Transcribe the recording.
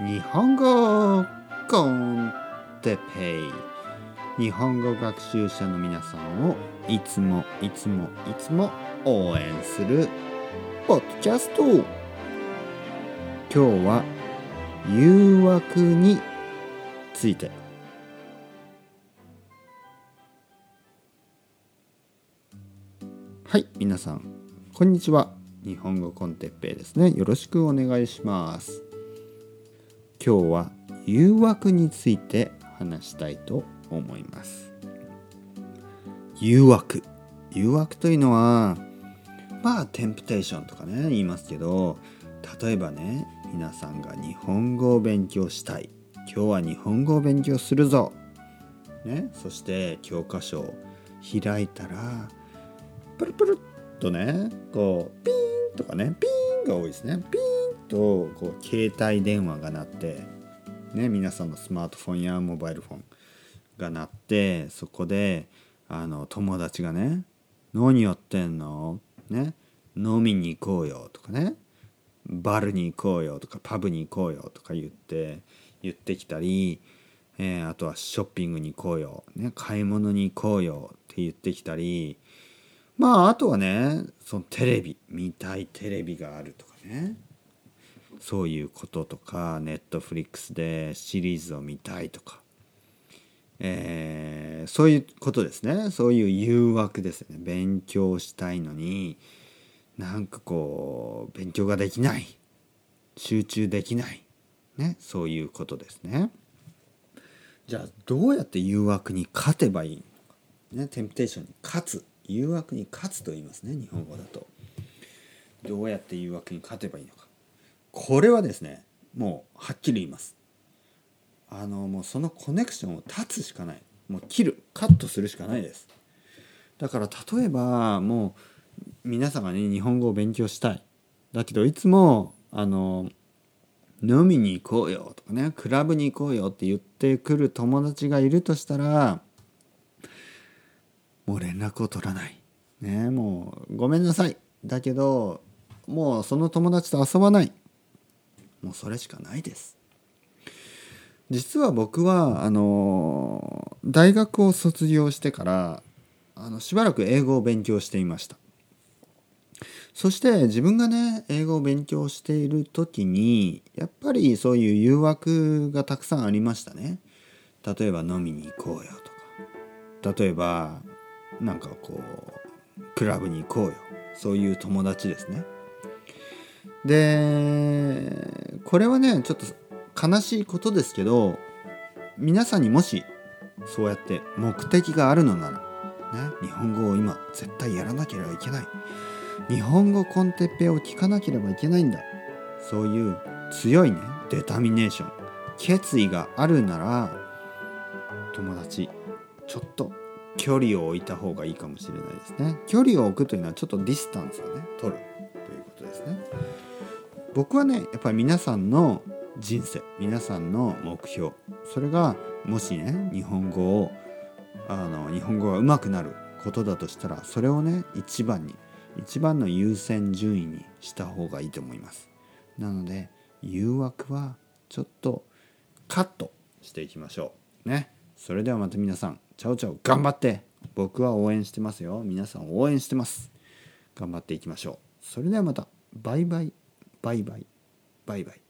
日本語コンテペイ。日本語学習者の皆さんをいつもいつもいつも応援するポッドキャスト。今日は誘惑について。はい皆さんこんにちは。日本語コンテッペイですね。よろしくお願いします。今日は誘惑について話したいと思います。誘惑。誘惑というのはまあテンプテーションとかね言いますけど例えばね皆さんが日本語を勉強したい。今日は日本語を勉強するぞ、ね、そして教科書を開いたらプルプルっとねこうピーンとかねピーンが多いですね。ピーンとこう携帯電話が鳴って、ね、皆さんのスマートフォンやモバイルフォンが鳴ってそこであの友達がね「何やってんの?」ね「飲みに行こうよ」とかね「バルに行こうよ」とか「パブに行こうよ」とか言って言ってきたり、えー、あとはショッピングに行こうよ、ね、買い物に行こうよって言ってきたりまああとはねそのテレビ見たいテレビがあるとかねそういうこととかネットフリックスでシリーズを見たいとか、えー、そういうことですね。そういう誘惑ですね。勉強したいのになんかこう勉強ができない。集中できない。ね。そういうことですね。じゃあどうやって誘惑に勝てばいいのか。ね。テンプテーションに勝つ。誘惑に勝つと言いますね日本語だと。どうやって誘惑に勝てばいいのか。これはですねもうはっきり言います。あのもうそのコネクションを断つしかない。もう切るカットするしかないです。だから例えばもう皆さんがね日本語を勉強したい。だけどいつもあの飲みに行こうよとかねクラブに行こうよって言ってくる友達がいるとしたらもう連絡を取らない。ねもうごめんなさい。だけどもうその友達と遊ばない。もうそれしかないです。実は僕はあの大学を卒業してからあのしばらく英語を勉強していました。そして自分がね英語を勉強している時にやっぱりそういう誘惑がたくさんありましたね。例えば飲みに行こうよとか。例えばなんかこうクラブに行こうよ。そういう友達ですね。でこれはねちょっと悲しいことですけど皆さんにもしそうやって目的があるのなら、ね、日本語を今絶対やらなければいけない。日本語コンテッペを聞かなければいけないんだ。そういう強いねデタミネーション決意があるなら友達ちょっと距離を置いた方がいいかもしれないですね。距離を置くというのはちょっとディスタンスをね取るということですね。僕はねやっぱり皆さんの人生皆さんの目標それがもしね日本語をあの日本語が上手くなることだとしたらそれをね一番に一番の優先順位にした方がいいと思います。なので誘惑はちょっとカットしていきましょう。ね。それではまた皆さんチャオチャオ頑張って。僕は応援してますよ。皆さん応援してます。頑張っていきましょう。それではまた。バイバイ。バイバイ。バイバイ。